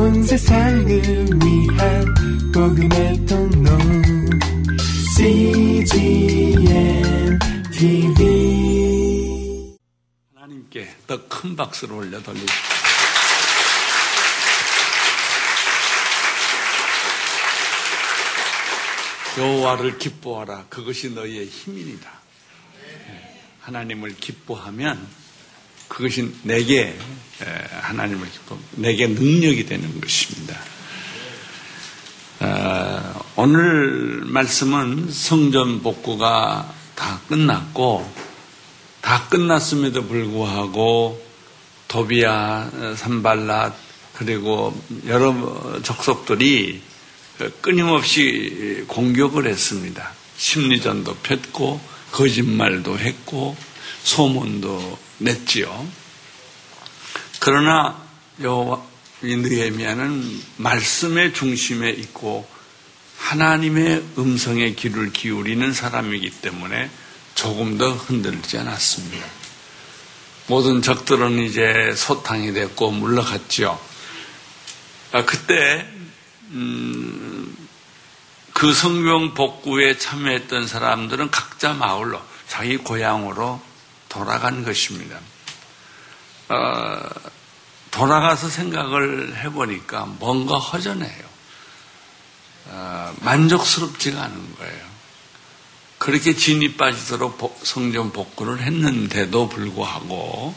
온 세상을 위한 복음의 통로 CGM TV 하나님께 더 큰 박수를 올려 돌리십시오. 여호와를 기뻐하라. 그것이 너희의 힘이니라. 하나님을 기뻐하면 그것이 내게 하나님을 기뻐 내게 능력이 되는 것입니다. 어, 오늘 말씀은 성전 복구가 다 끝났고 다 끝났음에도 불구하고 도비아, 산발랏 그리고 여러 적석들이 끊임없이 공격을 했습니다. 심리전도 폈고 거짓말도 했고 소문도 냈지요. 그러나 여호와 느헤미야는 말씀의 중심에 있고 하나님의 음성에 귀를 기울이는 사람이기 때문에 조금 더 흔들리지 않았습니다. 모든 적들은 이제 소탕이 됐고 물러갔죠. 아, 그때 음, 그 성경 복구에 참여했던 사람들은 각자 마을로 자기 고향으로 돌아간 것입니다. 어, 돌아가서 생각을 해보니까 뭔가 허전해요. 어, 만족스럽지가 않은 거예요. 그렇게 진이 빠지도록 성전 복구를 했는데도 불구하고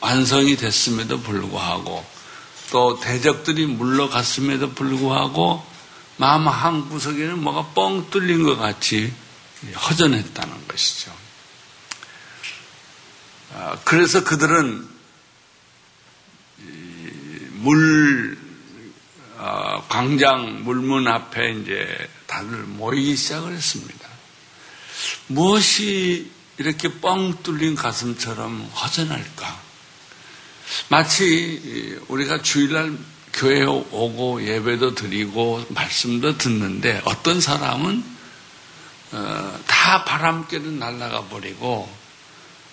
완성이 됐음에도 불구하고 또 대적들이 물러갔음에도 불구하고 마음 한 구석에는 뭐가 뻥 뚫린 것 같이 허전했다는 것이죠. 아, 그래서 그들은 물 어, 광장 물문 앞에 이제 다들 모이기 시작을 했습니다. 무엇이 이렇게 뻥 뚫린 가슴처럼 허전할까? 마치 우리가 주일날 교회에 오고 예배도 드리고 말씀도 듣는데 어떤 사람은 어, 다 바람결에 날아가 버리고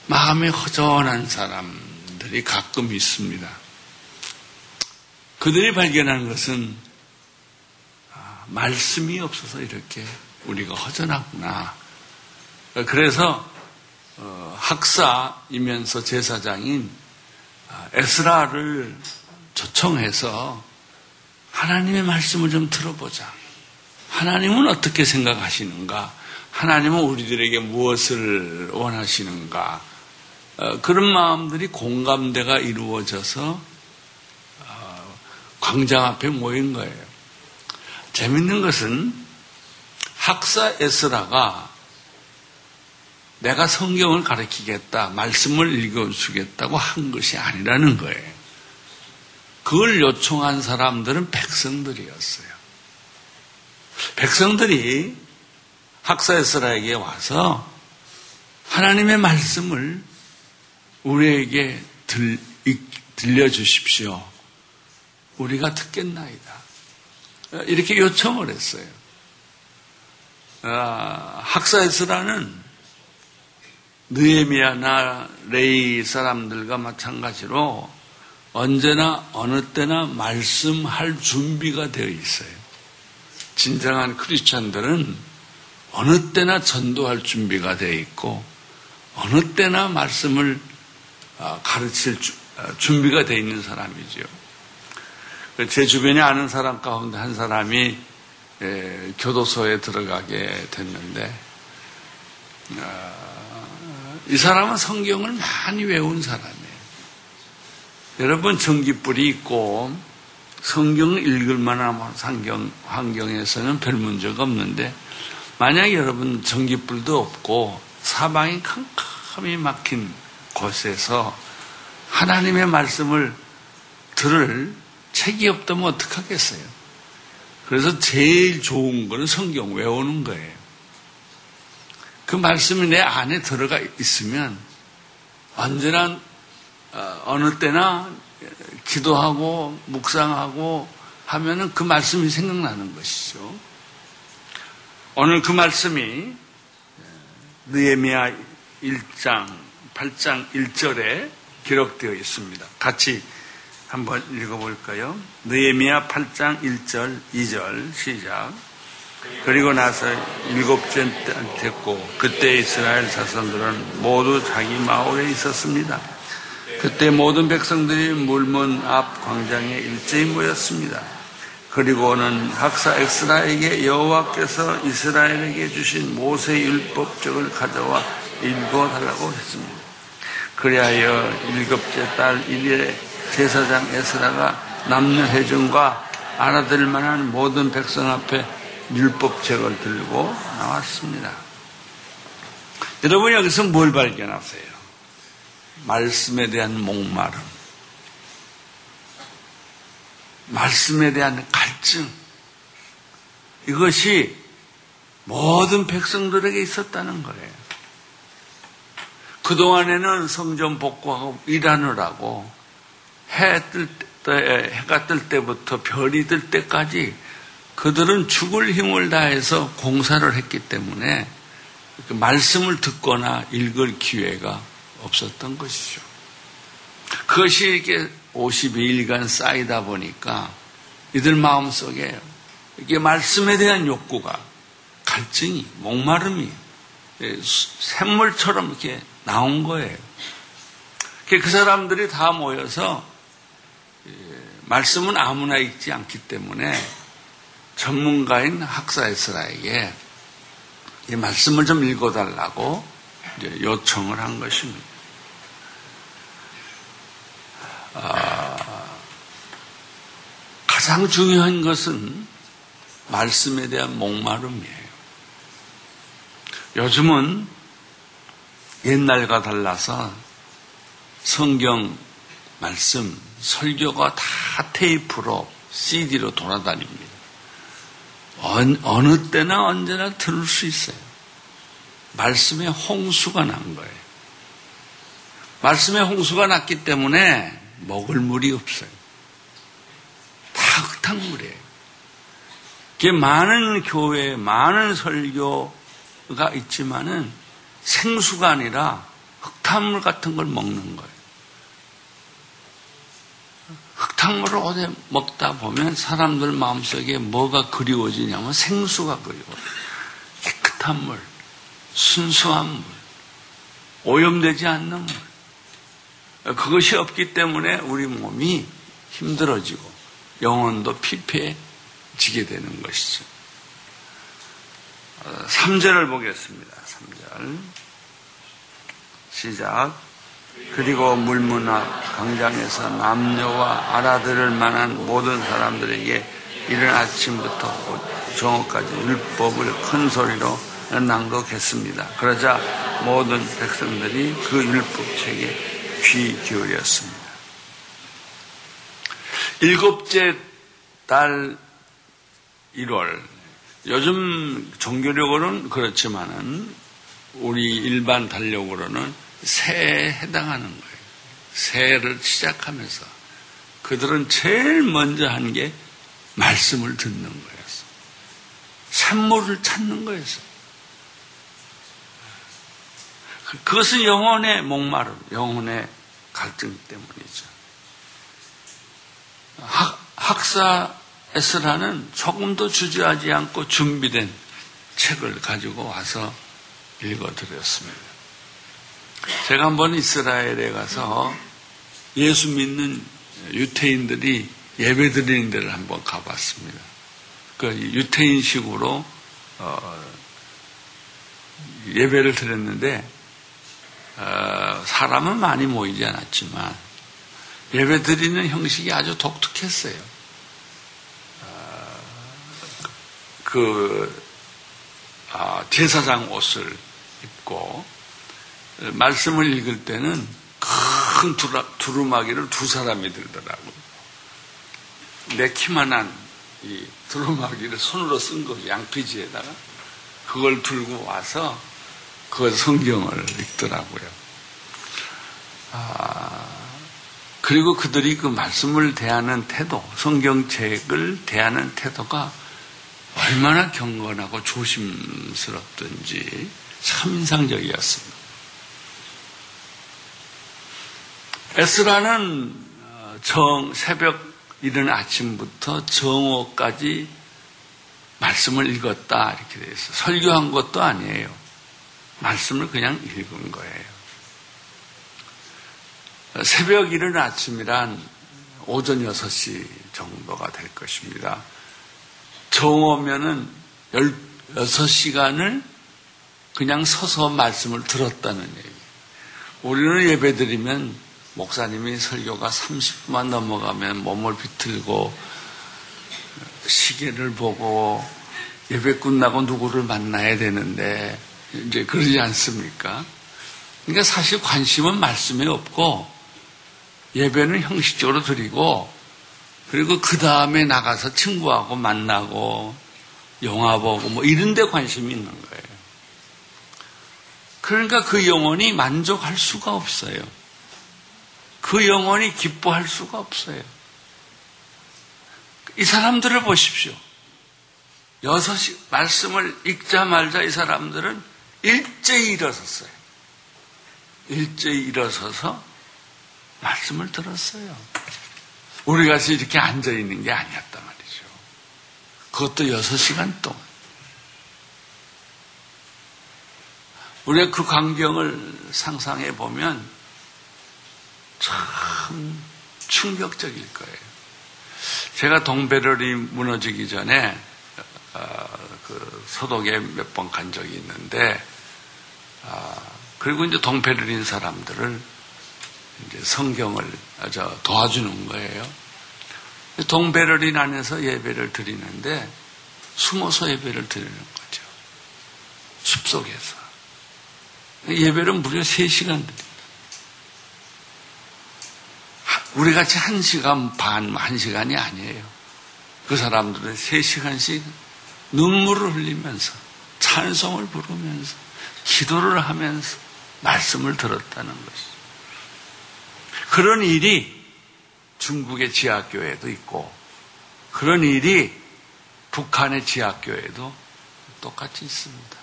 마음이 허전한 사람들이 가끔 있습니다. 그들이 발견한 것은 아, 말씀이 없어서 이렇게 우리가 허전하구나. 그래서 어, 학사이면서 제사장인 아, 에스라를 초청해서 하나님의 말씀을 좀 들어보자. 하나님은 어떻게 생각하시는가? 하나님은 우리들에게 무엇을 원하시는가? 어, 그런 마음들이 공감대가 이루어져서 어, 광장 앞에 모인 거예요. 재밌는 것은 학사 에스라가 내가 성경을 가르치겠다, 말씀을 읽어주겠다고 한 것이 아니라는 거예요. 그걸 요청한 사람들은 백성들이었어요. 백성들이 학사 에스라에게 와서 하나님의 말씀을 우리에게 들, 들려주십시오. 우리가 듣겠나이다. 이렇게 요청을 했어요. 아, 학사 에스라는 느에미아나 레이 사람들과 마찬가지로 언제나 어느 때나 말씀할 준비가 되어 있어요. 진정한 크리스천들은 어느 때나 전도할 준비가 되어 있고 어느 때나 말씀을 어, 가르칠 어, 준비가 되어 있는 사람이죠. 제 주변에 아는 사람 가운데 한 사람이 교도소에 들어가게 됐는데 어, 이 사람은 성경을 많이 외운 사람이에요. 여러분 전기불이 있고 성경을 읽을 만한 환경, 환경에서는 별 문제가 없는데 만약 여러분 전기불도 없고 사방이 캄캄히 막힌 곳에서 하나님의 말씀을 들을 책이 없다면 어떡하겠어요? 그래서 제일 좋은 거는 성경 외우는 거예요. 그 말씀이 내 안에 들어가 있으면 언제나 어, 어느 때나 기도하고 묵상하고 하면은 그 말씀이 생각나는 것이죠. 오늘 그 말씀이 느에미아 1장 8장 1절에 기록되어 있습니다. 같이 한번 읽어볼까요? 느에미야 8장 1절, 2절 시작. 그리고 나서 일곱째 됐고 그때 이스라엘 자손들은 모두 자기 마을에 있었습니다. 그때 모든 백성들이 물문 앞 광장에 일제히 모였습니다. 그리고는 학사 엑스라에게 여호와께서 이스라엘에게 주신 모세 율법적을 가져와 읽어달라고 했습니다. 그리하여 일곱째 달 1일에 제사장 에스라가 남녀 회중과 알아들 만한 모든 백성 앞에 율법책을 들고 나왔습니다. 여러분 여기서 뭘 발견하세요? 말씀에 대한 목마름, 말씀에 대한 갈증, 이것이 모든 백성들에게 있었다는 거예요. 그동안에는 성전 복구하고 일하느라고 해 뜰 때, 해가 뜰 때부터 별이 뜰 때까지 그들은 죽을 힘을 다해서 공사를 했기 때문에 말씀을 듣거나 읽을 기회가 없었던 것이죠. 그것이 이렇게 52일간 쌓이다 보니까 이들 마음속에 이게 말씀에 대한 욕구가 갈증이 목마름이 샘물처럼 이렇게 나온 거예요. 그 사람들이 다 모여서 말씀은 아무나 읽지 않기 때문에 전문가인 학사 에스라에게 이 말씀을 좀 읽어달라고 요청을 한 것입니다. 아, 가장 중요한 것은 말씀에 대한 목마름이에요. 요즘은 옛날과 달라서 성경 말씀, 설교가 다 테이프로, CD로 돌아다닙니다. 어느 때나 언제나 들을 수 있어요. 말씀의 홍수가 난 거예요. 말씀의 홍수가 났기 때문에 먹을 물이 없어요. 다 흙탕물이에요. 그 많은 교회, 많은 설교가 있지만은 생수가 아니라 흙탕물 같은 걸 먹는 거예요. 흙탕물을 어디 먹다 보면 사람들 마음속에 뭐가 그리워지냐면 생수가 그리워요. 깨끗한 물, 순수한 물, 오염되지 않는 물. 그것이 없기 때문에 우리 몸이 힘들어지고 영혼도 피폐해지게 되는 것이죠. 3절을 어, 보겠습니다. 3절. 시작. 그리고 물문화 광장에서 남녀와 알아들을 만한 모든 사람들에게 이른 아침부터 정오까지 율법을 큰 소리로 낭독했습니다. 그러자 모든 백성들이 그 율법책에 귀 기울였습니다. 일곱째 달 1월, 요즘 종교력으로는 그렇지만은 우리 일반 달력으로는 새해에 해당하는 거예요. 새해를 시작하면서 그들은 제일 먼저 한 게 말씀을 듣는 거였어. 산모를 찾는 거였어. 그것은 영혼의 목마름, 영혼의 갈등 때문이죠. 학, 학사 에스라는 조금도 주저하지 않고 준비된 책을 가지고 와서 읽어드렸습니다. 제가 한번 이스라엘에 가서 예수 믿는 유태인들이 예배 드리는 데를 한번 가봤습니다. 그 유태인식으로 어, 예배를 드렸는데 어, 사람은 많이 모이지 않았지만 예배 드리는 형식이 아주 독특했어요. 어, 그 아, 제사장 옷을 입고 말씀을 읽을 때는 큰 두루마기를 두 사람이 들더라고요. 내 키만한 이 두루마기를 손으로 쓴 거, 양피지에다가 그걸 들고 와서 그 성경을 읽더라고요. 아, 그리고 그들이 그 말씀을 대하는 태도, 성경책을 대하는 태도가 얼마나 경건하고 조심스럽던지 참 인상적이었습니다. 에스라는 어, 정, 새벽 이른 아침부터 정오까지 말씀을 읽었다 이렇게 돼 있어. 설교한 것도 아니에요. 말씀을 그냥 읽은 거예요. 새벽 이른 아침이란 오전 6시 정도가 될 것입니다. 정오면은 16시간을 그냥 서서 말씀을 들었다는 얘기. 우리는 예배 드리면 목사님이 설교가 30분만 넘어가면 몸을 비틀고 시계를 보고 예배 끝나고 누구를 만나야 되는데 이제 그러지 않습니까? 그러니까 사실 관심은 말씀에 없고 예배는 형식적으로 드리고 그리고 그 다음에 나가서 친구하고 만나고 영화 보고 뭐 이런 데 관심이 있는 거예요. 그러니까 그 영혼이 만족할 수가 없어요. 그 영혼이 기뻐할 수가 없어요. 이 사람들을 보십시오. 여섯 시 말씀을 읽자 말자 이 사람들은 일제히 일어섰어요. 일제히 일어서서 말씀을 들었어요. 우리 같이 이렇게 앉아 있는 게 아니었단 말이죠. 그것도 여섯 시간 동안. 우리가 그 광경을 상상해 보면 참 충격적일 거예요. 제가 동베를이 무너지기 전에 어, 그 소독에 몇 번 간 적이 있는데 어, 그리고 이제 동베를인 사람들을 이제 성경을 저 도와주는 거예요. 동베를린 안에서 예배를 드리는데 숨어서 예배를 드리는 거죠. 숲 속에서. 예배는 무려 3시간 드립니다. 우리 같이 1시간 반, 1시간이 아니에요. 그 사람들은 3시간씩 눈물을 흘리면서 찬송을 부르면서 기도를 하면서 말씀을 들었다는 것이죠. 그런 일이 중국의 지하교회도 있고 그런 일이 북한의 지하교회도 똑같이 있습니다.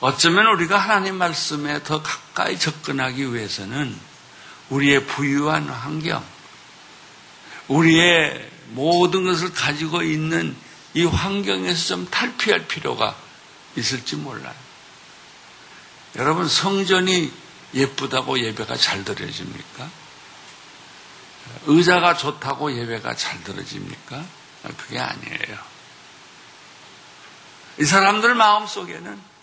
어쩌면 우리가 하나님 말씀에 더 가까이 접근하기 위해서는 우리의 부유한 환경, 우리의 모든 것을 가지고 있는 이 환경에서 좀 탈피할 필요가 있을지 몰라요. 여러분, 성전이 예쁘다고 예배가 잘 드려집니까? 의자가 좋다고 예배가 잘 들어집니까? 그게 아니에요. 이 사람들 마음 속에는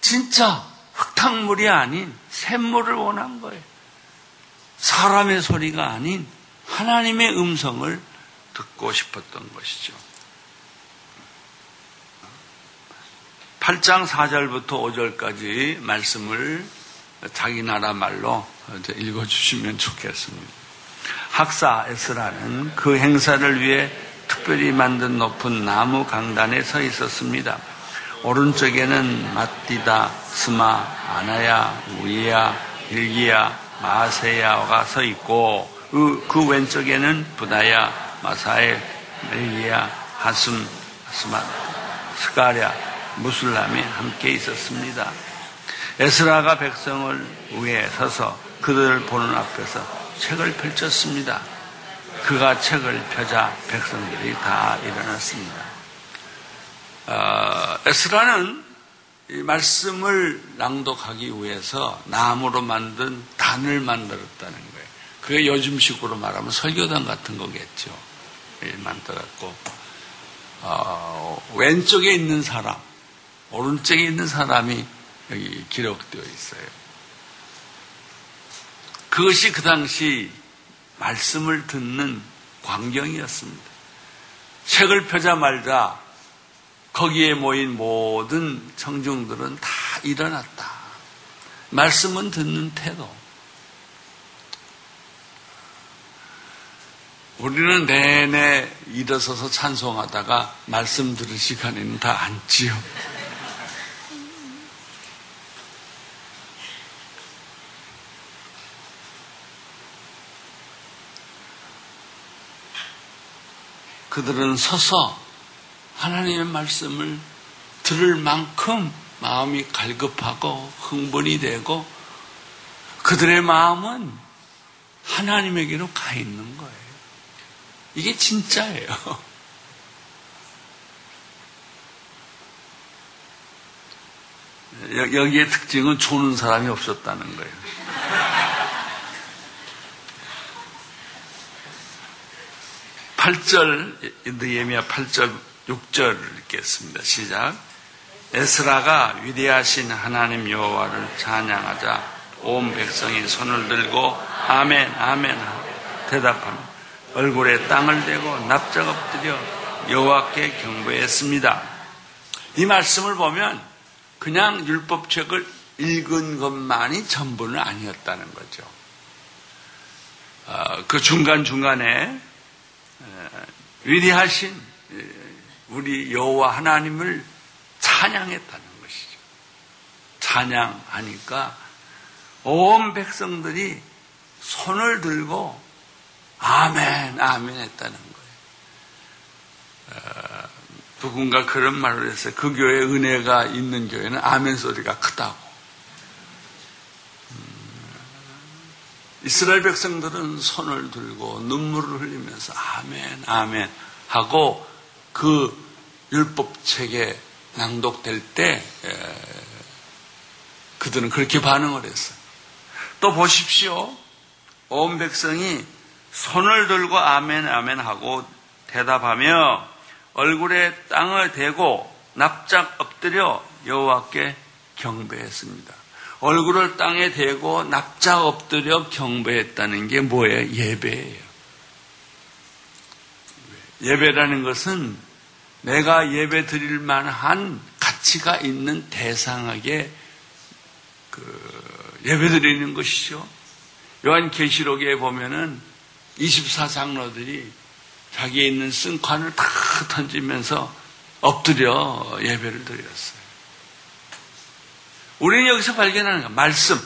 진짜 흙탕물이 아닌 샘물을 원한 거예요. 사람의 소리가 아닌 하나님의 음성을 듣고 싶었던 것이죠. 8장 4절부터 5절까지 말씀을 자기 나라 말로 읽어주시면 좋겠습니다. 학사 에스라는 그 행사를 위해 특별히 만든 높은 나무 강단에 서 있었습니다. 오른쪽에는 마띠다, 스마, 아나야, 우이야, 일기야, 마세야가 서 있고 그, 그 왼쪽에는 부다야, 마사엘, 멜기야, 하숨, 스마, 스가랴, 무슬람이 함께 있었습니다. 에스라가 백성을 위해 서서 그들을 보는 앞에서 책을 펼쳤습니다. 그가 책을 펴자 백성들이 다 일어났습니다. 어, 에스라는 이 말씀을 낭독하기 위해서 나무로 만든 단을 만들었다는 거예요. 그게 요즘식으로 말하면 설교단 같은 거겠죠. 만들었고 어, 왼쪽에 있는 사람, 오른쪽에 있는 사람이 여기 기록되어 있어요. 그것이 그 당시 말씀을 듣는 광경이었습니다. 책을 펴자 말자 거기에 모인 모든 청중들은 다 일어났다. 말씀은 듣는 태도. 우리는 내내 일어서서 찬송하다가 말씀 들을 시간에는 다 앉지요. 그들은 서서 하나님의 말씀을 들을 만큼 마음이 갈급하고 흥분이 되고 그들의 마음은 하나님에게로 가 있는 거예요. 이게 진짜예요. 여기에 특징은 조는 사람이 없었다는 거예요. 8절, 느헤미야 8절, 6절 읽겠습니다. 시작. 에스라가 위대하신 하나님 여호와를 찬양하자 온 백성이 손을 들고 아멘 아멘 대답하며 얼굴에 땅을 대고 납작 엎드려 여호와께 경배했습니다. 이 말씀을 보면 그냥 율법책을 읽은 것만이 전부는 아니었다는 거죠. 어, 그 중간중간에 위대하신 우리 여호와 하나님을 찬양했다는 것이죠. 찬양하니까 온 백성들이 손을 들고 아멘, 아멘 했다는 거예요. 어, 누군가 그런 말을 했어요. 그 교회 은혜가 있는 교회는 아멘 소리가 크다고. 음, 이스라엘 백성들은 손을 들고 눈물을 흘리면서 아멘, 아멘 하고 그 율법책에 낭독될 때 그들은 그렇게 반응을 했어요. 또 보십시오. 온 백성이 손을 들고 아멘 아멘 하고 대답하며 얼굴에 땅을 대고 납작 엎드려 여호와께 경배했습니다. 얼굴을 땅에 대고 납작 엎드려 경배했다는 게 뭐예요? 예배예요. 예배라는 것은 내가 예배 드릴 만한 가치가 있는 대상에게 그 예배 드리는 것이죠. 요한 계시록에 보면은 24장로들이 자기에 있는 쓴관을 다 던지면서 엎드려 예배를 드렸어요. 우리는 여기서 발견하는 거 말씀,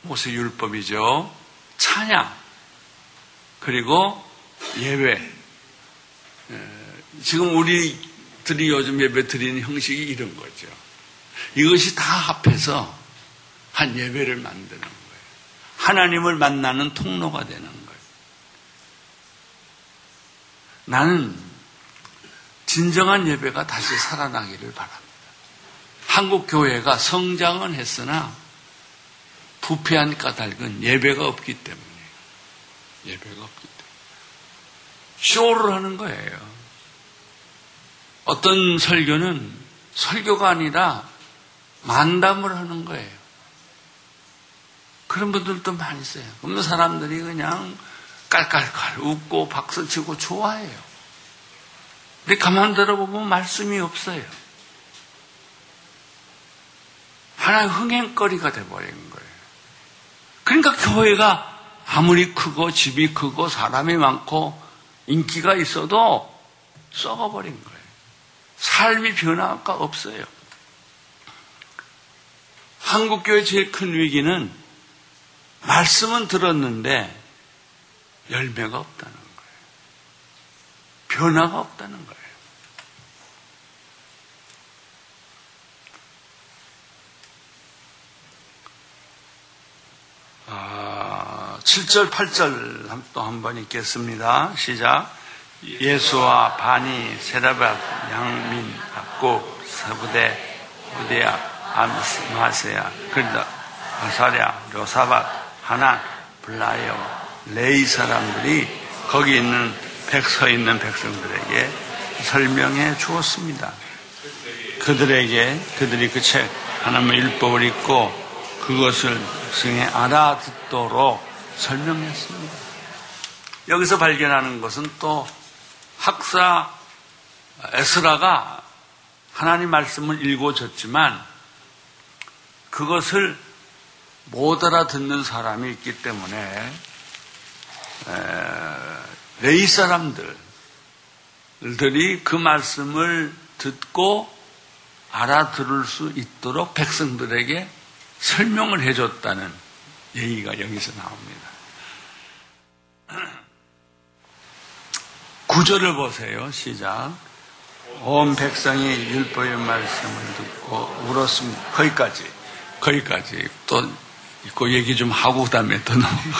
모세 율법이죠. 찬양, 그리고 예배. 지금 우리들이 요즘 예배 드리는 형식이 이런 거죠. 이것이 다 합해서 한 예배를 만드는 거예요. 하나님을 만나는 통로가 되는 거예요. 나는 진정한 예배가 다시 살아나기를 바랍니다. 한국 교회가 성장은 했으나 부패한 까닭은 예배가 없기 때문에 예배가 없기 때문에 쇼를 하는 거예요. 어떤 설교는 설교가 아니라 만담을 하는 거예요. 그런 분들도 많이 있어요. 그러면 사람들이 그냥 깔깔깔 웃고 박수치고 좋아해요. 근데 가만 들어보면 말씀이 없어요. 하나의 흥행거리가 돼버린 거예요. 그러니까 교회가 아무리 크고 집이 크고 사람이 많고 인기가 있어도 썩어버린 거예요. 삶이 변화가 없어요. 한국교회 제일 큰 위기는 말씀은 들었는데 열매가 없다는 거예요. 변화가 없다는 거예요. 아, 7절, 8절 또 한 번 읽겠습니다. 시작. 예수와 바니, 세라밧, 양민, 박국, 사부대, 호디야, 마아세야, 그리다, 아사랴, 요사밧, 하난, 블라야, 레위 사람들이 거기 있는 백서 있는 백성들에게 설명해 주었습니다. 그들에게 그들이 그 책 하나님의 율법을 읽고 그것을 쉽게 알아듣도록 설명했습니다. 여기서 발견하는 것은 또 학사 에스라가 하나님 말씀을 읽어줬지만 그것을 못 알아듣는 사람이 있기 때문에 레이 사람들들이 그 말씀을 듣고 알아들을 수 있도록 백성들에게 설명을 해줬다는 얘기가 여기서 나옵니다. 구절을 보세요. 시작. 온 백성이 율법의 말씀을 듣고 울었습니다. 거기까지. 거기까지. 또, 그 얘기 좀 하고, 그 다음에 또 넘어가.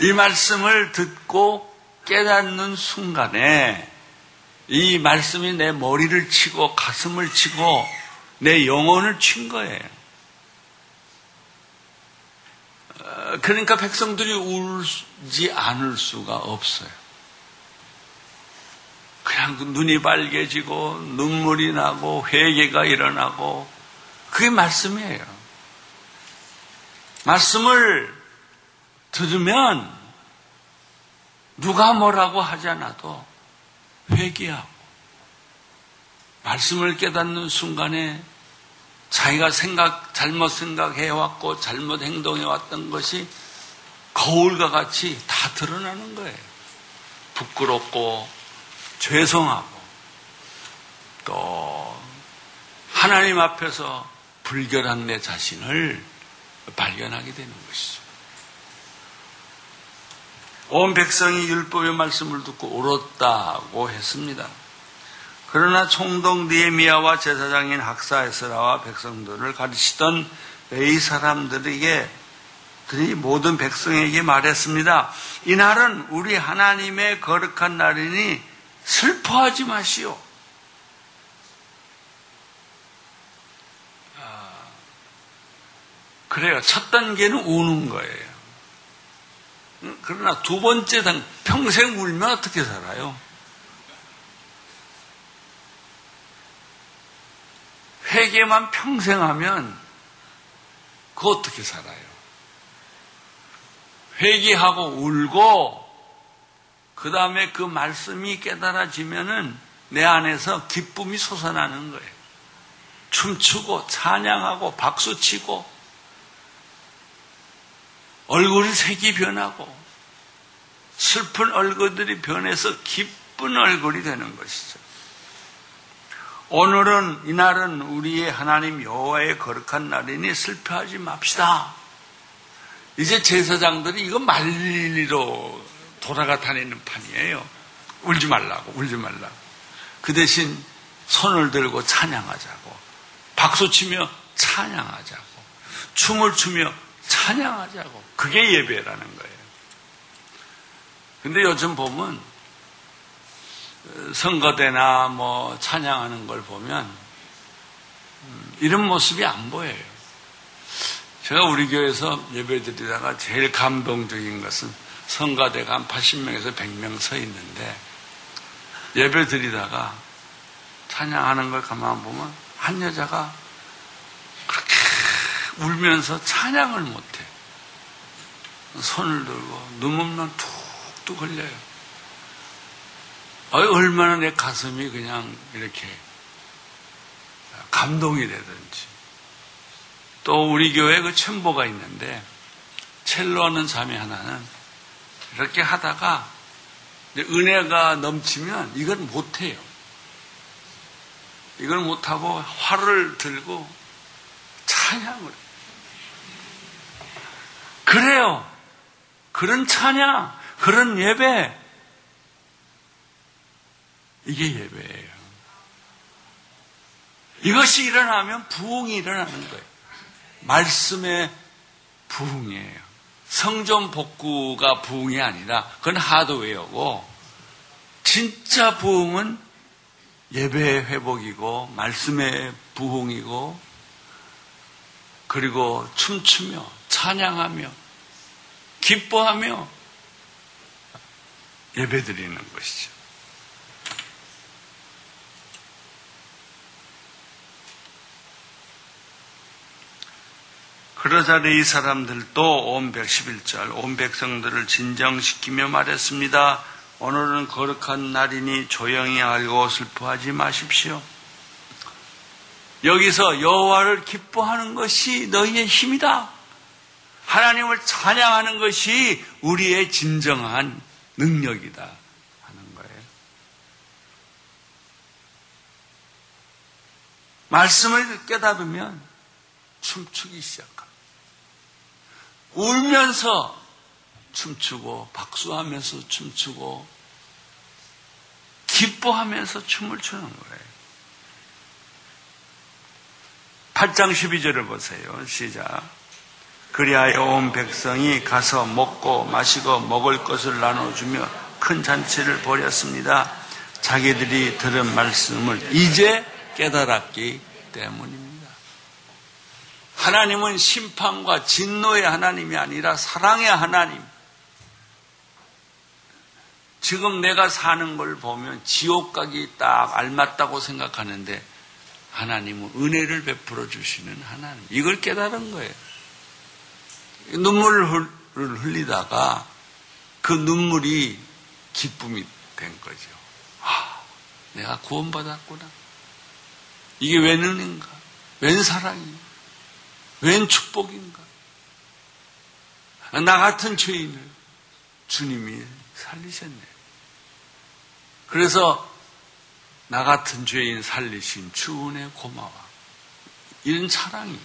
이 말씀을 듣고 깨닫는 순간에 이 말씀이 내 머리를 치고 가슴을 치고 내 영혼을 친 거예요. 그러니까 백성들이 울지 않을 수가 없어요. 그냥 눈이 빨개지고 눈물이 나고 회개가 일어나고 그게 말씀이에요. 말씀을 들으면 누가 뭐라고 하지 않아도 회개하고 말씀을 깨닫는 순간에 자기가 생각, 잘못 생각해왔고 잘못 행동해왔던 것이 거울과 같이 다 드러나는 거예요. 부끄럽고 죄송하고 또 하나님 앞에서 불결한 내 자신을 발견하게 되는 것이죠. 온 백성이 율법의 말씀을 듣고 울었다고 했습니다. 그러나 총독 니에미아와 제사장인 학사 에스라와 백성들을 가르치던 레이 사람들에게 그들이 모든 백성에게 말했습니다. 이날은 우리 하나님의 거룩한 날이니 슬퍼하지 마시오. 아, 그래요. 첫 단계는 우는 거예요. 그러나 두 번째 단 평생 울면 어떻게 살아요? 회개만 평생 하면 그 어떻게 살아요? 회개하고 울고 그 다음에 그 말씀이 깨달아지면은 내 안에서 기쁨이 솟아나는 거예요. 춤추고 찬양하고 박수치고 얼굴이 색이 변하고 슬픈 얼굴들이 변해서 기쁜 얼굴이 되는 것이죠. 오늘은 이날은 우리의 하나님 여호와의 거룩한 날이니 슬퍼하지 맙시다. 이제 제사장들이 이거 말리로 돌아가 다니는 판이에요. 울지 말라고, 울지 말라고. 그 대신 손을 들고 찬양하자고, 박수 치며 찬양하자고, 춤을 추며 찬양하자고. 그게 예배라는 거예요. 근데 요즘 보면 선거대나 뭐 찬양하는 걸 보면 음, 이런 모습이 안 보여요. 제가 우리 교회에서 예배 드리다가 제일 감동적인 것은 성가대가 한 80명에서 100명 서 있는데 예배 드리다가 찬양하는 걸 가만 보면 한 여자가 그렇게 울면서 찬양을 못해. 손을 들고 눈물만 툭툭 흘려요. 얼마나 내 가슴이 그냥 이렇게 감동이 되든지. 또 우리 교회 그 첨보가 있는데 첼로 하는 자매 하나는 이렇게 하다가 은혜가 넘치면 이걸 못해요. 이걸 못하고 화를 들고 찬양을. 그래요. 그런 찬양, 그런 예배, 이게 예배예요. 이것이 일어나면 부흥이 일어나는 거예요. 말씀의 부흥이에요. 성전 복구가 부흥이 아니라 그건 하드웨어고 진짜 부흥은 예배의 회복이고 말씀의 부흥이고 그리고 춤추며 찬양하며 기뻐하며 예배 드리는 것이죠. 그러자니 이 사람들도 온 111절 온 백성들을 진정시키며 말했습니다. 오늘은 거룩한 날이니 조용히 알고 슬퍼하지 마십시오. 여기서 여호와를 기뻐하는 것이 너희의 힘이다. 하나님을 찬양하는 것이 우리의 진정한 능력이다 하는 거예요. 말씀을 깨닫으면 춤추기 시작합니다. 울면서 춤추고 박수하면서 춤추고 기뻐하면서 춤을 추는 거예요. 8장 12절을 보세요. 시작. 그리하여 온 백성이 가서 먹고 마시고 먹을 것을 나눠주며 큰 잔치를 벌였습니다. 자기들이 들은 말씀을 이제 깨달았기 때문입니다. 하나님은 심판과 진노의 하나님이 아니라 사랑의 하나님. 지금 내가 사는 걸 보면 지옥 가기 딱 알맞다고 생각하는데 하나님은 은혜를 베풀어 주시는 하나님. 이걸 깨달은 거예요. 눈물을 흘리다가 그 눈물이 기쁨이 된 거죠. 아, 내가 구원받았구나. 이게 웬 은인가? 웬 사랑인가? 웬 축복인가? 나 같은 죄인을 주님이 살리셨네. 그래서 나 같은 죄인 살리신 주 은혜 고마워. 이런 찬양이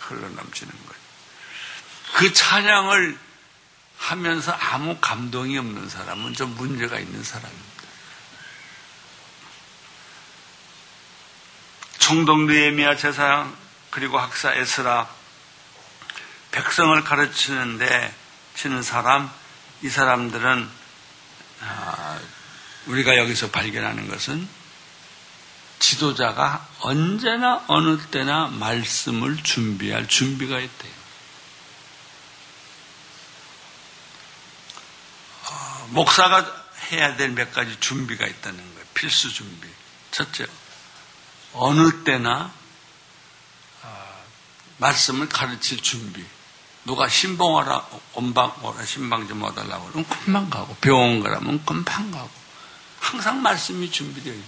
흘러넘치는 거예요. 그 찬양을 하면서 아무 감동이 없는 사람은 좀 문제가 있는 사람입니다. 총독 느에미아 제사장 그리고 학사 에스라 백성을 가르치는데 치는 사람 이 사람들은 아, 우리가 여기서 발견하는 것은 지도자가 언제나 어느 때나 말씀을 준비할 준비가 있대요. 어, 목사가 해야 될 몇 가지 준비가 있다는 거예요. 필수 준비. 첫째, 어느 때나 어, 말씀을 가르칠 준비. 누가 신봉하라, 온방 오라, 신방 좀 와달라고 그러면 금방 가고, 병원 가라면 금방 가고. 항상 말씀이 준비되어 있다.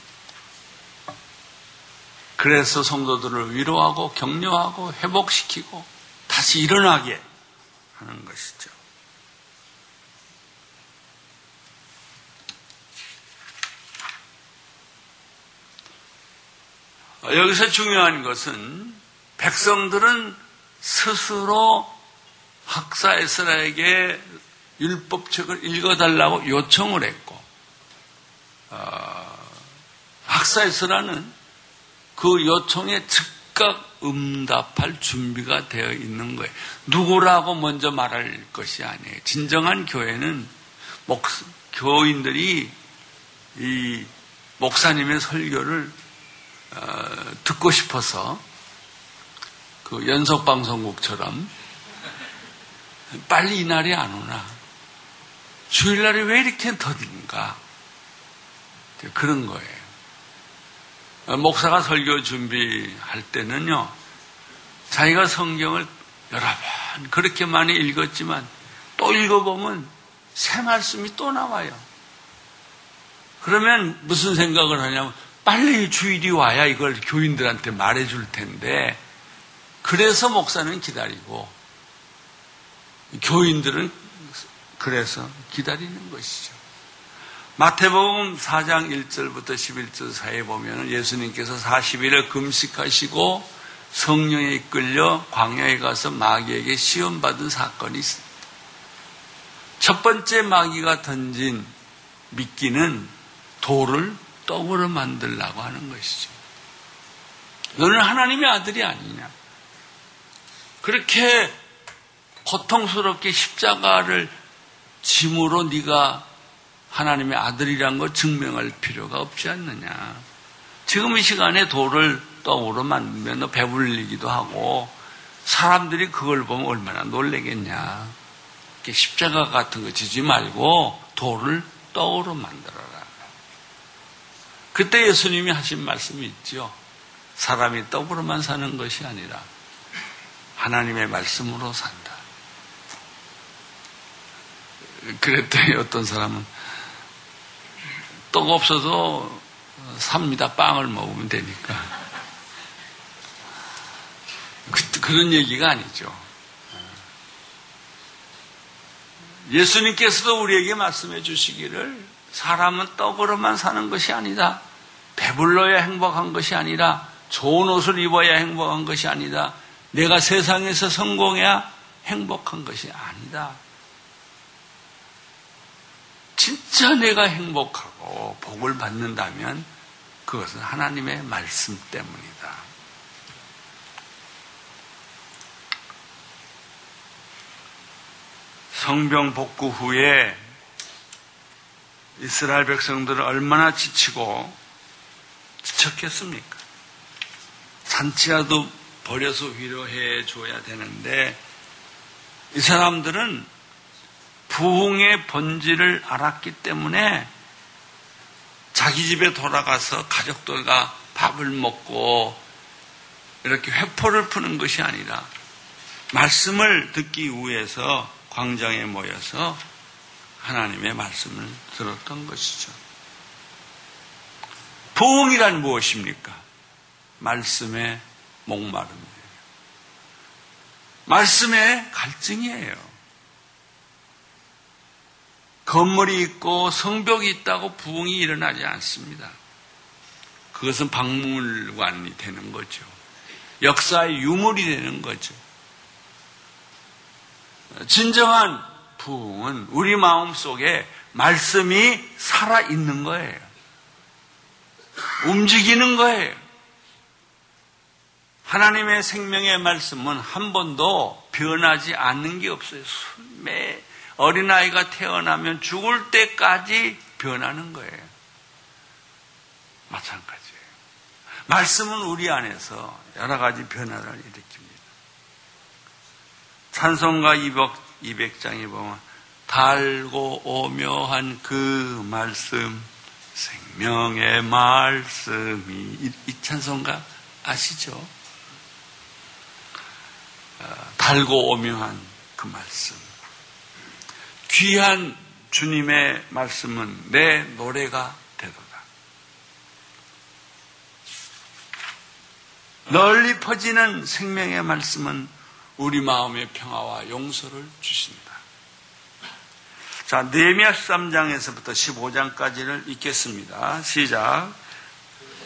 그래서 성도들을 위로하고 격려하고 회복시키고 다시 일어나게 하는 것이죠. 여기서 중요한 것은 백성들은 스스로 학사 에스라에게 율법책을 읽어달라고 요청을 했고 어, 학사 에스라는 그 요청에 즉각 응답할 준비가 되어 있는 거예요. 누구라고 먼저 말할 것이 아니에요. 진정한 교회는 목, 교인들이 이 목사님의 설교를 어, 듣고 싶어서 그 연속 방송국처럼 빨리 이날이 안 오나 주일날이 왜 이렇게 더딘가 그런 거예요. 목사가 설교 준비할 때는요, 자기가 성경을 여러 번 그렇게 많이 읽었지만 또 읽어보면 새 말씀이 또 나와요. 그러면 무슨 생각을 하냐면 빨리 주일이 와야 이걸 교인들한테 말해줄 텐데 그래서 목사는 기다리고 교인들은 그래서 기다리는 것이죠. 마태복음 4장 1절부터 11절 사이에 보면 예수님께서 40일을 금식하시고 성령에 이끌려 광야에 가서 마귀에게 시험받은 사건이 있습니다. 첫 번째 마귀가 던진 미끼는 돌을 떡으로 만들라고 하는 것이죠. 너는 하나님의 아들이 아니냐. 그렇게 고통스럽게 십자가를 짐으로 네가 하나님의 아들이란 걸 증명할 필요가 없지 않느냐. 지금 이 시간에 돌을 떡으로 만들면 배불리기도 하고 사람들이 그걸 보면 얼마나 놀래겠냐. 십자가 같은 거 지지 말고 돌을 떡으로 만들어라. 그때 예수님이 하신 말씀이 있죠. 사람이 떡으로만 사는 것이 아니라 하나님의 말씀으로 산다. 그랬더니 어떤 사람은 떡 없어도 삽니다. 빵을 먹으면 되니까. 그, 그런 얘기가 아니죠. 예수님께서도 우리에게 말씀해 주시기를 사람은 떡으로만 사는 것이 아니다. 배불러야 행복한 것이 아니라 좋은 옷을 입어야 행복한 것이 아니다. 내가 세상에서 성공해야 행복한 것이 아니다. 진짜 내가 행복하고 복을 받는다면 그것은 하나님의 말씀 때문이다. 성병 복구 후에 이스라엘 백성들은 얼마나 지치고 지쳤겠습니까? 잔치라도 버려서 위로해 줘야 되는데 이 사람들은 부흥의 본질을 알았기 때문에 자기 집에 돌아가서 가족들과 밥을 먹고 이렇게 회포를 푸는 것이 아니라 말씀을 듣기 위해서 광장에 모여서 하나님의 말씀을 들었던 것이죠. 부흥이란 무엇입니까? 말씀의 목마름이에요. 말씀의 갈증이에요. 건물이 있고 성벽이 있다고 부흥이 일어나지 않습니다. 그것은 박물관이 되는 거죠. 역사의 유물이 되는 거죠. 진정한 부흥은 우리 마음 속에 말씀이 살아 있는 거예요. 움직이는 거예요. 하나님의 생명의 말씀은 한 번도 변하지 않는 게 없어요. 매 어린아이가 태어나면 죽을 때까지 변하는 거예요. 마찬가지예요. 말씀은 우리 안에서 여러 가지 변화를 일으킵니다. 찬송가 200, 200장에 보면 달고 오묘한 그 말씀, 생명의 말씀이 이, 이 찬송가 아시죠? 어, 달고 오묘한 그 말씀. 귀한 주님의 말씀은 내 노래가 되도다. 널리 퍼지는 생명의 말씀은 우리 마음의 평화와 용서를 주신다. 자, 네미야 13장에서부터 15장까지를 읽겠습니다. 시작.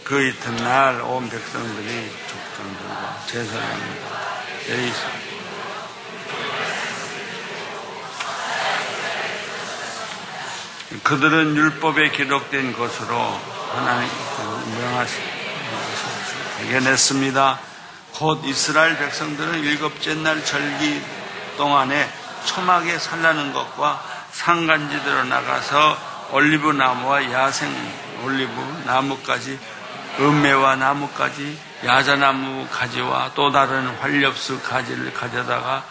그 이튿날 온 백성들이 족장들과 제사장들과 에이스 그들은 율법에 기록된 것으로 하나님께서 명하신 것을 발견했습니다. 곧 이스라엘 백성들은 일곱째 날 절기 동안에 초막에 살라는 것과 상간지대로 나가서 올리브 나무와 야생 올리브 나무까지 음매와 나무까지 야자나무 가지와 또 다른 활엽수 가지를 가져다가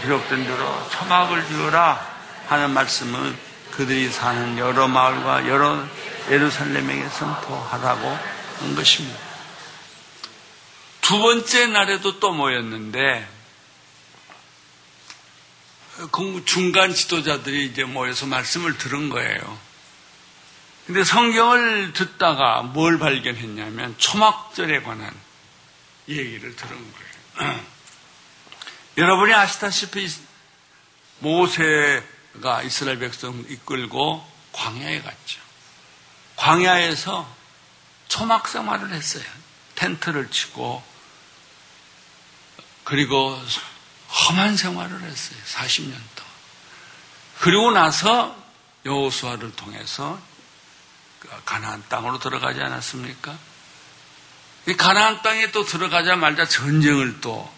기록된 대로 초막을 지어라 하는 말씀은 그들이 사는 여러 마을과 여러 예루살렘에게 선포하라고 한 것입니다. 두 번째 날에도 또 모였는데 중간 지도자들이 이제 모여서 말씀을 들은 거예요. 근데 성경을 듣다가 뭘 발견했냐면 초막절에 관한 얘기를 들은 거예요. 여러분이 아시다시피 모세 가 이스라엘 백성 이끌고 광야에 갔죠. 광야에서 초막 생활을 했어요. 텐트를 치고 그리고 험한 생활을 했어요. 40년 동안. 그리고 나서 여호수아를 통해서 그 가나안 땅으로 들어가지 않았습니까? 이 가나안 땅에 또 들어가자마자 전쟁을 또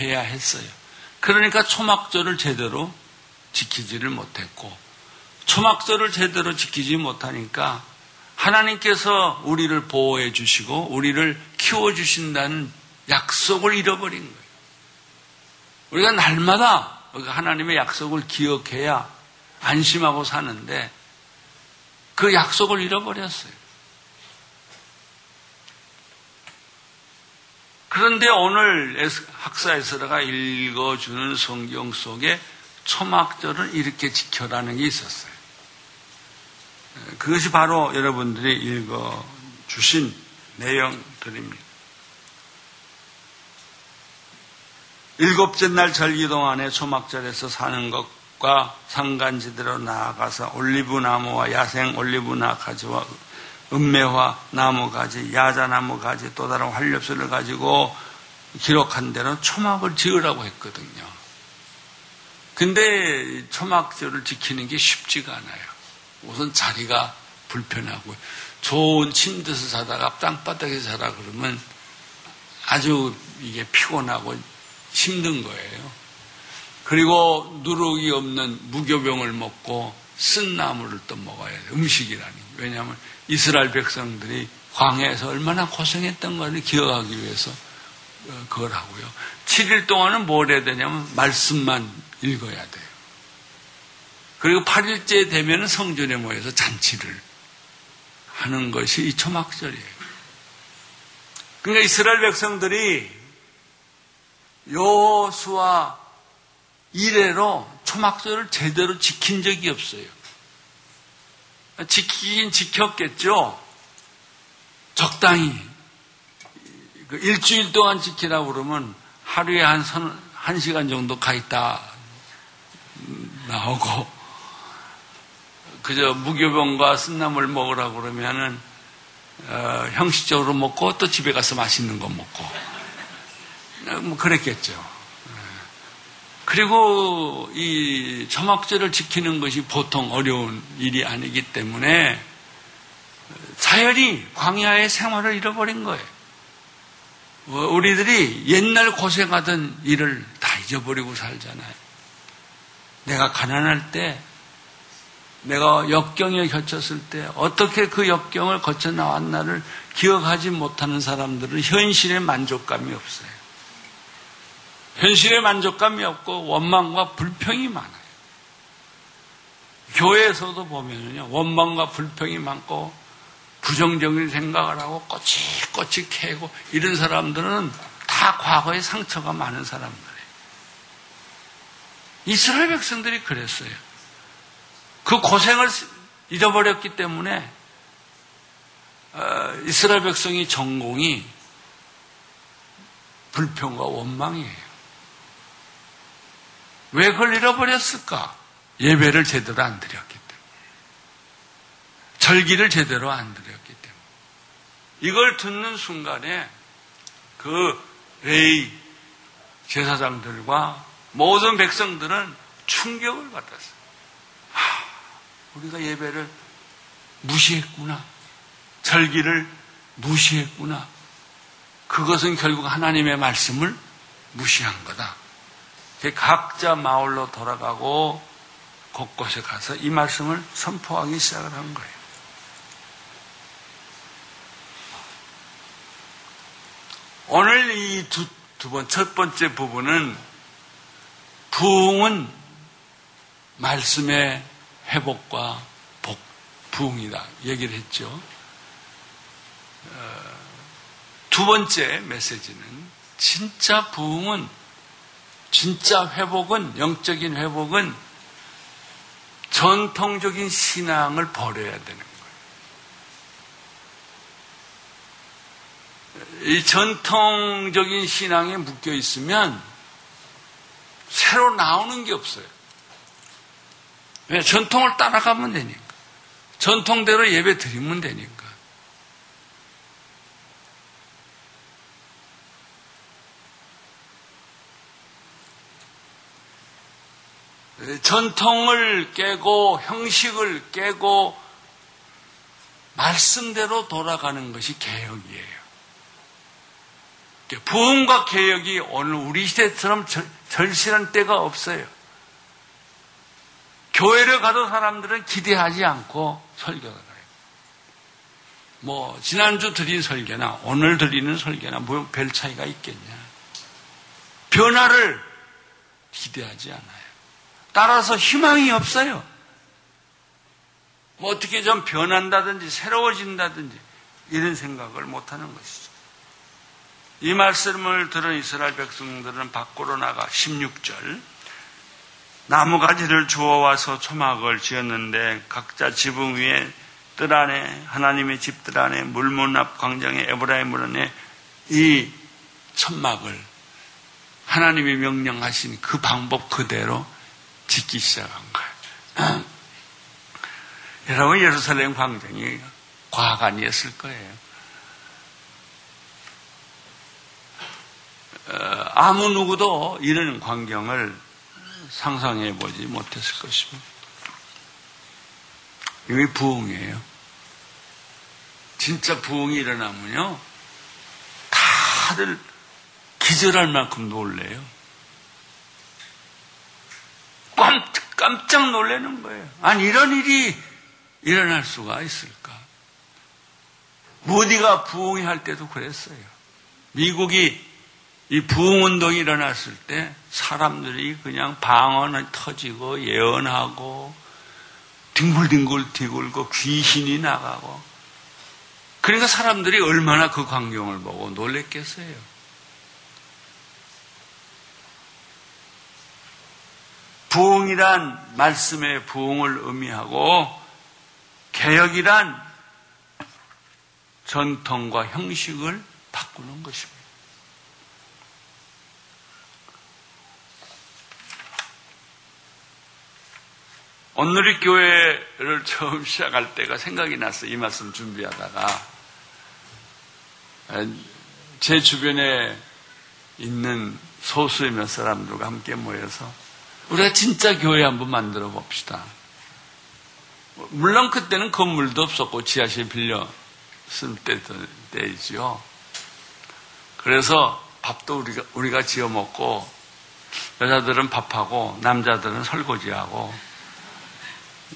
해야 했어요. 그러니까 초막절을 제대로 지키지를 못했고 초막절을 제대로 지키지 못하니까 하나님께서 우리를 보호해 주시고 우리를 키워 주신다는 약속을 잃어버린 거예요. 우리가 날마다 하나님의 약속을 기억해야 안심하고 사는데 그 약속을 잃어버렸어요. 그런데 오늘 학사 에서가 읽어주는 성경 속에 초막절을 이렇게 지켜라는 게 있었어요. 그것이 바로 여러분들이 읽어 주신 내용들입니다. 일곱째 날 절기 동안에 초막절에서 사는 것과 상간지대로 나아가서 올리브 나무와 야생 올리브 나 가지와 은매화 나무 가지, 야자 나무 가지, 또 다른 활렵수를 가지고 기록한 대로 초막을 지으라고 했거든요. 근데 초막절을 지키는 게 쉽지가 않아요. 우선 자리가 불편하고 좋은 침대에서 자다가 땅바닥에서 자라 그러면 아주 이게 피곤하고 힘든 거예요. 그리고 누룩이 없는 무교병을 먹고 쓴 나무를 또 먹어야 돼. 음식이라니. 왜냐하면 이스라엘 백성들이 광야에서 얼마나 고생했던 것을 기억하기 위해서 어, 그걸 하고요. 7일 동안은 뭘 해야 되냐면 말씀만 읽어야 돼요. 그리고 8일째 되면 성전에 모여서 잔치를 하는 것이 이 초막절이에요. 그러니까 이스라엘 백성들이 요수와 이래로 초막절을 제대로 지킨 적이 없어요. 지키긴 지켰겠죠. 적당히 그 일주일 동안 지키라 그러면 하루에 한, 선, 한 시간 정도 가 있다 나오고 그저 무교병과 쓴나물 먹으라 그러면은 어, 형식적으로 먹고 또 집에 가서 맛있는 거 먹고 어, 뭐 그랬겠죠. 예. 그리고 이 초막절을 지키는 것이 보통 어려운 일이 아니기 때문에 자연히 광야의 생활을 잃어버린 거예요. 어, 우리들이 옛날 고생하던 일을 다 잊어버리고 살잖아요. 내가 가난할 때, 내가 역경에 겹쳤을 때, 어떻게 그 역경을 거쳐 나왔나를 기억하지 못하는 사람들은 현실의 만족감이 없어요. 현실의 만족감이 없고 원망과 불평이 많아요. 교회에서도 보면요, 원망과 불평이 많고 부정적인 생각을 하고 꼬치꼬치 캐고 이런 사람들은 다 과거에 상처가 많은 사람들 이스라엘 백성들이 그랬어요. 그 고생을 잊어버렸기 때문에 어, 이스라엘 백성이 전공이 불평과 원망이에요. 왜 그걸 잃어버렸을까? 예배를 제대로 안 드렸기 때문에. 절기를 제대로 안 드렸기 때문에. 이걸 듣는 순간에 그 레이 제사장들과 모든 백성들은 충격을 받았어요. 하, 우리가 예배를 무시했구나. 절기를 무시했구나. 그것은 결국 하나님의 말씀을 무시한 거다. 각자 마을로 돌아가고 곳곳에 가서 이 말씀을 선포하기 시작을 한 거예요. 오늘 이 두, 두 번, 첫 번째 부분은 부흥은 말씀의 회복과 복, 부흥이다. 얘기를 했죠. 어, 두 번째 메시지는 진짜 부흥은 진짜 회복은 영적인 회복은 전통적인 신앙을 버려야 되는 거예요. 이 전통적인 신앙에 묶여 있으면 새로 나오는 게 없어요. 왜? 전통을 따라가면 되니까. 전통대로 예배 드리면 되니까. 전통을 깨고 형식을 깨고 말씀대로 돌아가는 것이 개혁이에요. 부흥과 개혁이 오늘 우리 시대처럼 절실한 때가 없어요. 교회를 가도 사람들은 기대하지 않고 설교를 해요. 뭐 지난주 드린 설교나 오늘 드리는 설교나 뭐 별 차이가 있겠냐. 변화를 기대하지 않아요. 따라서 희망이 없어요. 뭐 어떻게 좀 변한다든지 새로워진다든지 이런 생각을 못하는 것이죠. 이 말씀을 들은 이스라엘 백성들은 밖으로 나가 16절 나무가지를 주워와서 초막을 지었는데 각자 지붕 위에 뜰 안에 하나님의 집뜰 안에 물문 앞 광장에 에브라임 물 안에 이 천막을 하나님이 명령하신 그 방법 그대로 짓기 시작한 거예요. 여러분 예루살렘 광장이 과학 아니었을 거예요. 아무 누구도 이런 광경을 상상해 보지 못했을 것입니다. 이게 부흥이에요. 진짜 부흥이 일어나면요. 다들 기절할 만큼 놀래요. 깜짝 놀라는 거예요. 아니, 이런 일이 일어날 수가 있을까? 모디가 부흥회 할 때도 그랬어요. 미국이 이 부흥운동이 일어났을 때 사람들이 그냥 방언을 터지고 예언하고 뒹굴뒹굴 뒤굴고 귀신이 나가고 그러니까 사람들이 얼마나 그 광경을 보고 놀랬겠어요. 부흥이란 말씀의 부흥을 의미하고 개혁이란 전통과 형식을 바꾸는 것입니다. 오늘의 교회를 처음 시작할 때가 생각이 났어요. 이 말씀 준비하다가. 제 주변에 있는 소수의 몇 사람들과 함께 모여서 우리가 진짜 교회 한번 만들어 봅시다. 물론 그때는 건물도 없었고 지하실 빌려 쓸 때이지요. 그래서 밥도 우리가, 우리가 지어 먹고 여자들은 밥하고 남자들은 설거지하고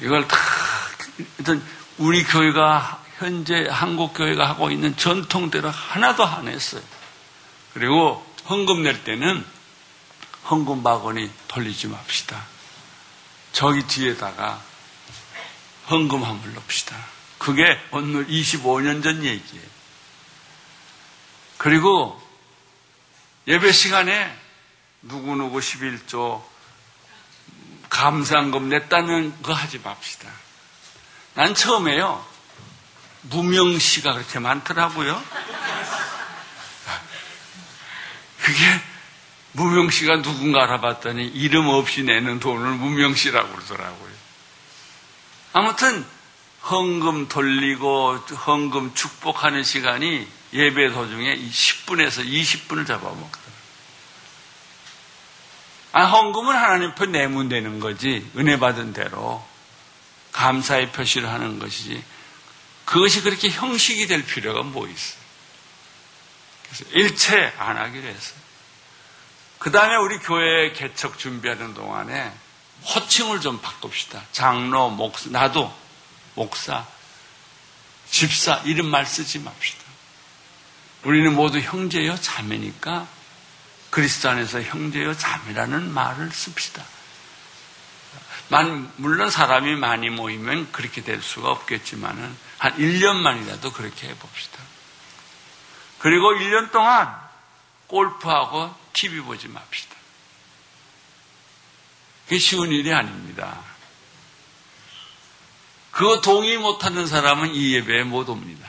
이걸 다 일단 우리 교회가 현재 한국 교회가 하고 있는 전통대로 하나도 안 했어요. 그리고 헌금 낼 때는 헌금 바구니 돌리지 맙시다. 저기 뒤에다가 헌금함을 넣읍시다. 그게 오늘 25년 전 얘기예요. 그리고 예배 시간에 누구누구 11조 감사한금 냈다는 거 하지 맙시다. 난 처음에요. 무명시가 그렇게 많더라고요. 그게 무명시가 누군가 알아봤더니 이름 없이 내는 돈을 무명시라고 그러더라고요. 아무튼 헌금 돌리고 헌금 축복하는 시간이 예배 도중에 10분에서 20분을 잡아먹더라. 아, 헌금은 하나님 앞에 내문되는 거지. 은혜 받은 대로. 감사의 표시를 하는 것이지. 그것이 그렇게 형식이 될 필요가 뭐 있어. 그래서 일체 안 하기로 했어요. 그 다음에 우리 교회 개척 준비하는 동안에 호칭을 좀 바꿉시다. 장로, 목사, 나도 목사, 집사 이런 말 쓰지 맙시다. 우리는 모두 형제여 자매니까 그리스도 안에서 형제여 자매라는 말을 씁시다. 만, 물론 사람이 많이 모이면 그렇게 될 수가 없겠지만은 한 1년만이라도 그렇게 해봅시다. 그리고 1년 동안 골프하고 TV 보지 맙시다. 그게 쉬운 일이 아닙니다. 그거 동의 못하는 사람은 이 예배에 못 옵니다.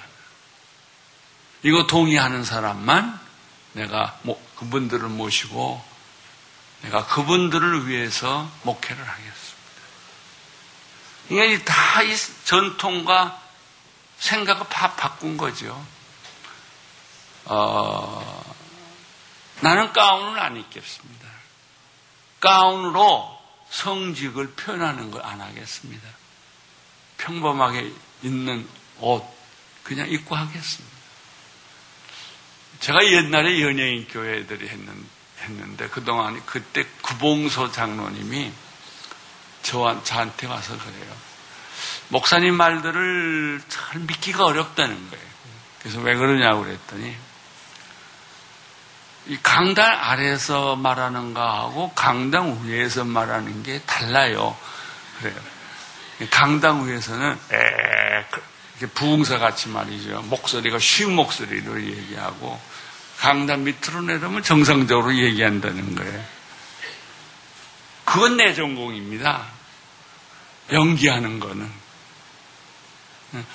이거 동의하는 사람만 내가 그분들을 모시고 내가 그분들을 위해서 목회를 하겠습니다. 이게 다 이 전통과 생각을 다 바꾼 거죠. 어, 나는 가운을 안 입겠습니다. 가운으로 성직을 표현하는 걸 안 하겠습니다. 평범하게 입는 옷 그냥 입고 하겠습니다. 제가 옛날에 연예인 교회들이 했는, 했는데 그동안 그때 구봉소 장로님이 저한, 저한테 와서 그래요. 목사님 말들을 잘 믿기가 어렵다는 거예요. 그래서 왜 그러냐고 그랬더니 이 강단 아래에서 말하는 거하고 강당 위에서 말하는 게 달라요. 그래요. 강당 위에서는 에 부흥사 같이 말이죠. 목소리가 쉬운 목소리로 얘기하고 강단 밑으로 내려면 정상적으로 얘기한다는 거예요. 그건 내 전공입니다. 연기하는 거는.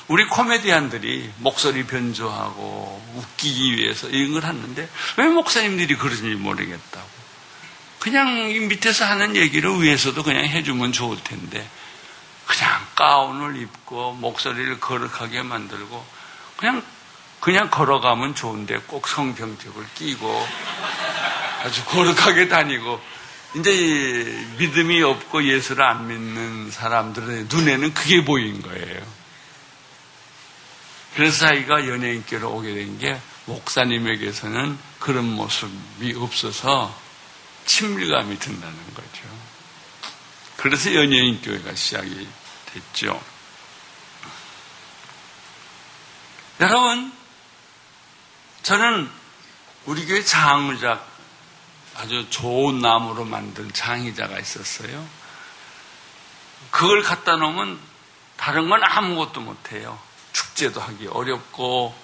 우리 코미디언들이 목소리 변조하고 웃기기 위해서 이런 걸 하는데 왜 목사님들이 그러는지 모르겠다고. 그냥 밑에서 하는 얘기를 위에서도 그냥 해주면 좋을 텐데 그냥 가운을 입고 목소리를 거룩하게 만들고 그냥 그냥 걸어가면 좋은데 꼭 성경책을 끼고 아주 거룩하게 다니고 이제 믿음이 없고 예수를 안 믿는 사람들의 눈에는 그게 보인 거예요. 그래서 자기가 연예인께로 오게 된 게 목사님에게서는 그런 모습이 없어서 친밀감이 든다는 거죠. 그래서 연예인 교회가 시작이 됐죠. 여러분, 저는 우리 교회 장의자 아주 좋은 나무로 만든 장의자가 있었어요. 그걸 갖다 놓으면 다른 건 아무것도 못해요. 축제도 하기 어렵고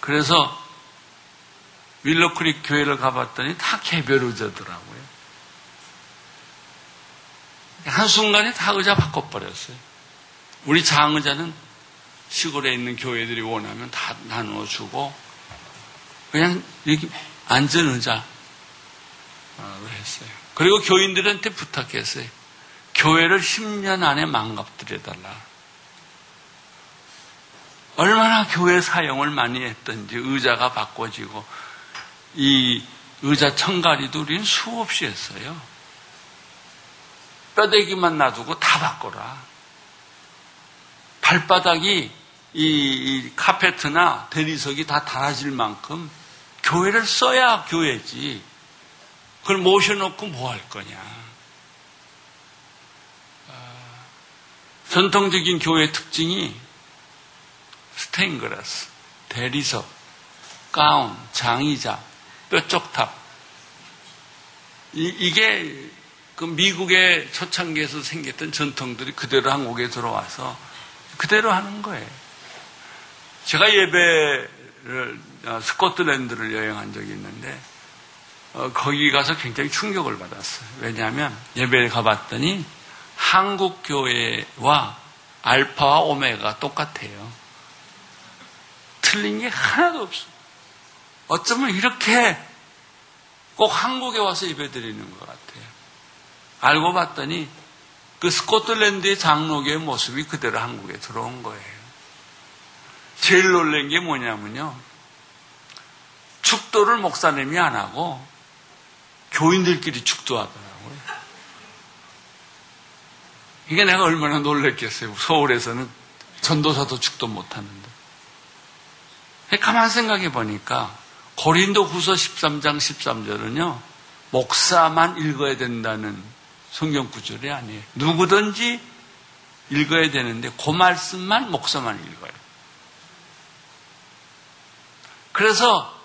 그래서 윌러크릭 교회를 가봤더니 다 개별 의자더라고요. 한순간에 다 의자 바꿔버렸어요. 우리 장의자는 시골에 있는 교회들이 원하면 다 나누어주고 그냥 여기 앉은 의자 했어요. 그리고 교인들한테 부탁했어요. 교회를 10년 안에 망가뜨려달라. 얼마나 교회 사용을 많이 했던지 의자가 바꿔지고 이 의자 청가리도 우리는 수없이 했어요. 뼈대기만 놔두고 다 바꿔라. 발바닥이 이, 이 카페트나 대리석이 다 닳아질 만큼 교회를 써야 교회지. 그걸 모셔놓고 뭐 할 거냐. 아, 전통적인 교회 특징이 스테인그라스, 대리석, 가운, 장의자, 뼈쪽탑. 이, 게 그 미국의 초창기에서 생겼던 전통들이 그대로 한국에 들어와서 그대로 하는 거예요. 제가 예배를 어, 스코틀랜드를 여행한 적이 있는데 어, 거기 가서 굉장히 충격을 받았어요. 왜냐하면 예배를 가봤더니 한국 교회와 알파와 오메가 똑같아요. 틀린 게 하나도 없어. 어쩌면 이렇게 꼭 한국에 와서 예배 드리는 것 같아요. 알고 봤더니 그 스코틀랜드의 장로교의 모습이 그대로 한국에 들어온 거예요. 제일 놀란 게 뭐냐면요. 축도를 목사님이 안 하고 교인들끼리 축도하더라고요. 이게 내가 얼마나 놀랬겠어요. 서울에서는 전도사도 축도 못 하는데. 가만 생각해 보니까 고린도 후서 13장 13절은요, 목사만 읽어야 된다는 성경 구절이 아니에요. 누구든지 읽어야 되는데 그 말씀만 목사만 읽어요. 그래서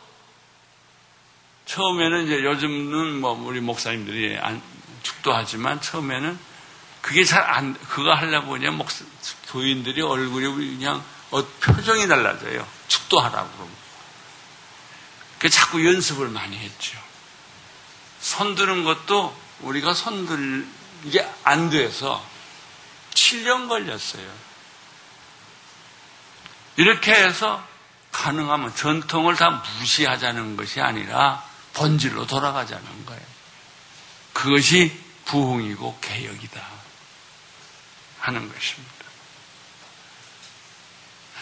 처음에는 이제 요즘은 뭐 우리 목사님들이 안, 축도하지만 처음에는 그게 잘 안, 그거 하려고 그냥 목사, 교인들이 얼굴이 그냥 어, 표정이 달라져요. 축도하라고 그러고. 그 자꾸 연습을 많이 했죠. 손 드는 것도 우리가 손 들, 이게 안 돼서 7년 걸렸어요. 이렇게 해서 가능하면 전통을 다 무시하자는 것이 아니라 본질로 돌아가자는 거예요. 그것이 부흥이고 개혁이다 하는 것입니다.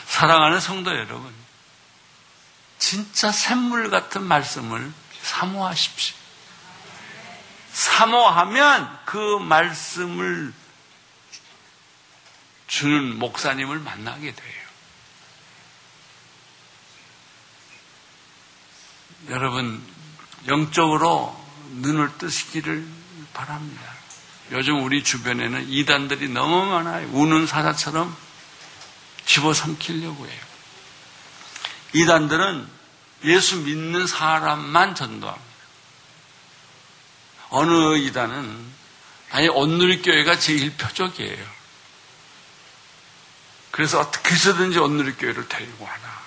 사랑하는 성도 여러분, 진짜 샘물 같은 말씀을 사모하십시오. 사모하면 그 말씀을 주는 목사님을 만나게 돼요. 여러분, 영적으로 눈을 뜨시기를 바랍니다. 요즘 우리 주변에는 이단들이 너무 많아요. 우는 사자처럼 집어삼키려고 해요. 이단들은 예수 믿는 사람만 전도합니다. 어느 이단은 아니 온누리교회가 제일 표적이에요. 그래서 어떻게 해서든지 온누리교회를 데리고 하나.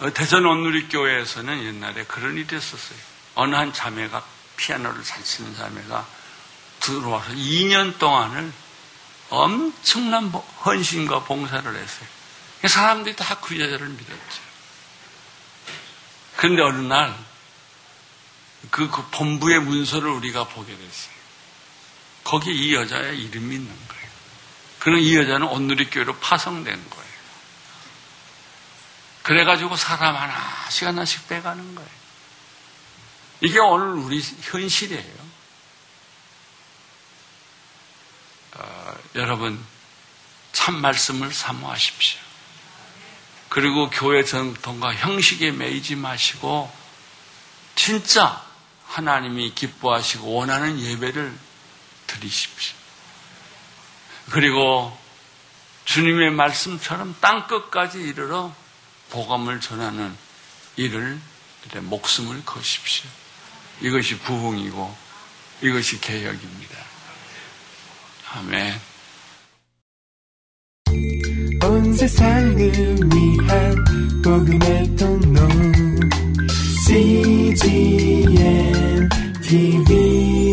어, 대전 온누리교회에서는 옛날에 그런 일이 있었어요. 어느 한 자매가 피아노를 잘 치는 자매가 들어와서 2년 동안을 엄청난 헌신과 봉사를 했어요. 사람들이 다 그 여자를 믿었죠. 그런데 어느 날, 그, 그 본부의 문서를 우리가 보게 됐어요. 거기에 이 여자의 이름이 있는 거예요. 그럼 이 여자는 온누리교회로 파송된 거예요. 그래가지고 사람 하나씩 하나씩 빼가는 거예요. 이게 오늘 우리 현실이에요. 어, 여러분, 참 말씀을 사모하십시오. 그리고 교회 전통과 형식에 매이지 마시고, 진짜 하나님이 기뻐하시고 원하는 예배를 드리십시오. 그리고 주님의 말씀처럼 땅 끝까지 이르러 복음을 전하는 일을 목숨을 거십시오. 이것이 부흥이고 이것이 개혁입니다. 아멘. 온 세상을 위한 복음의 통로 CGN TV.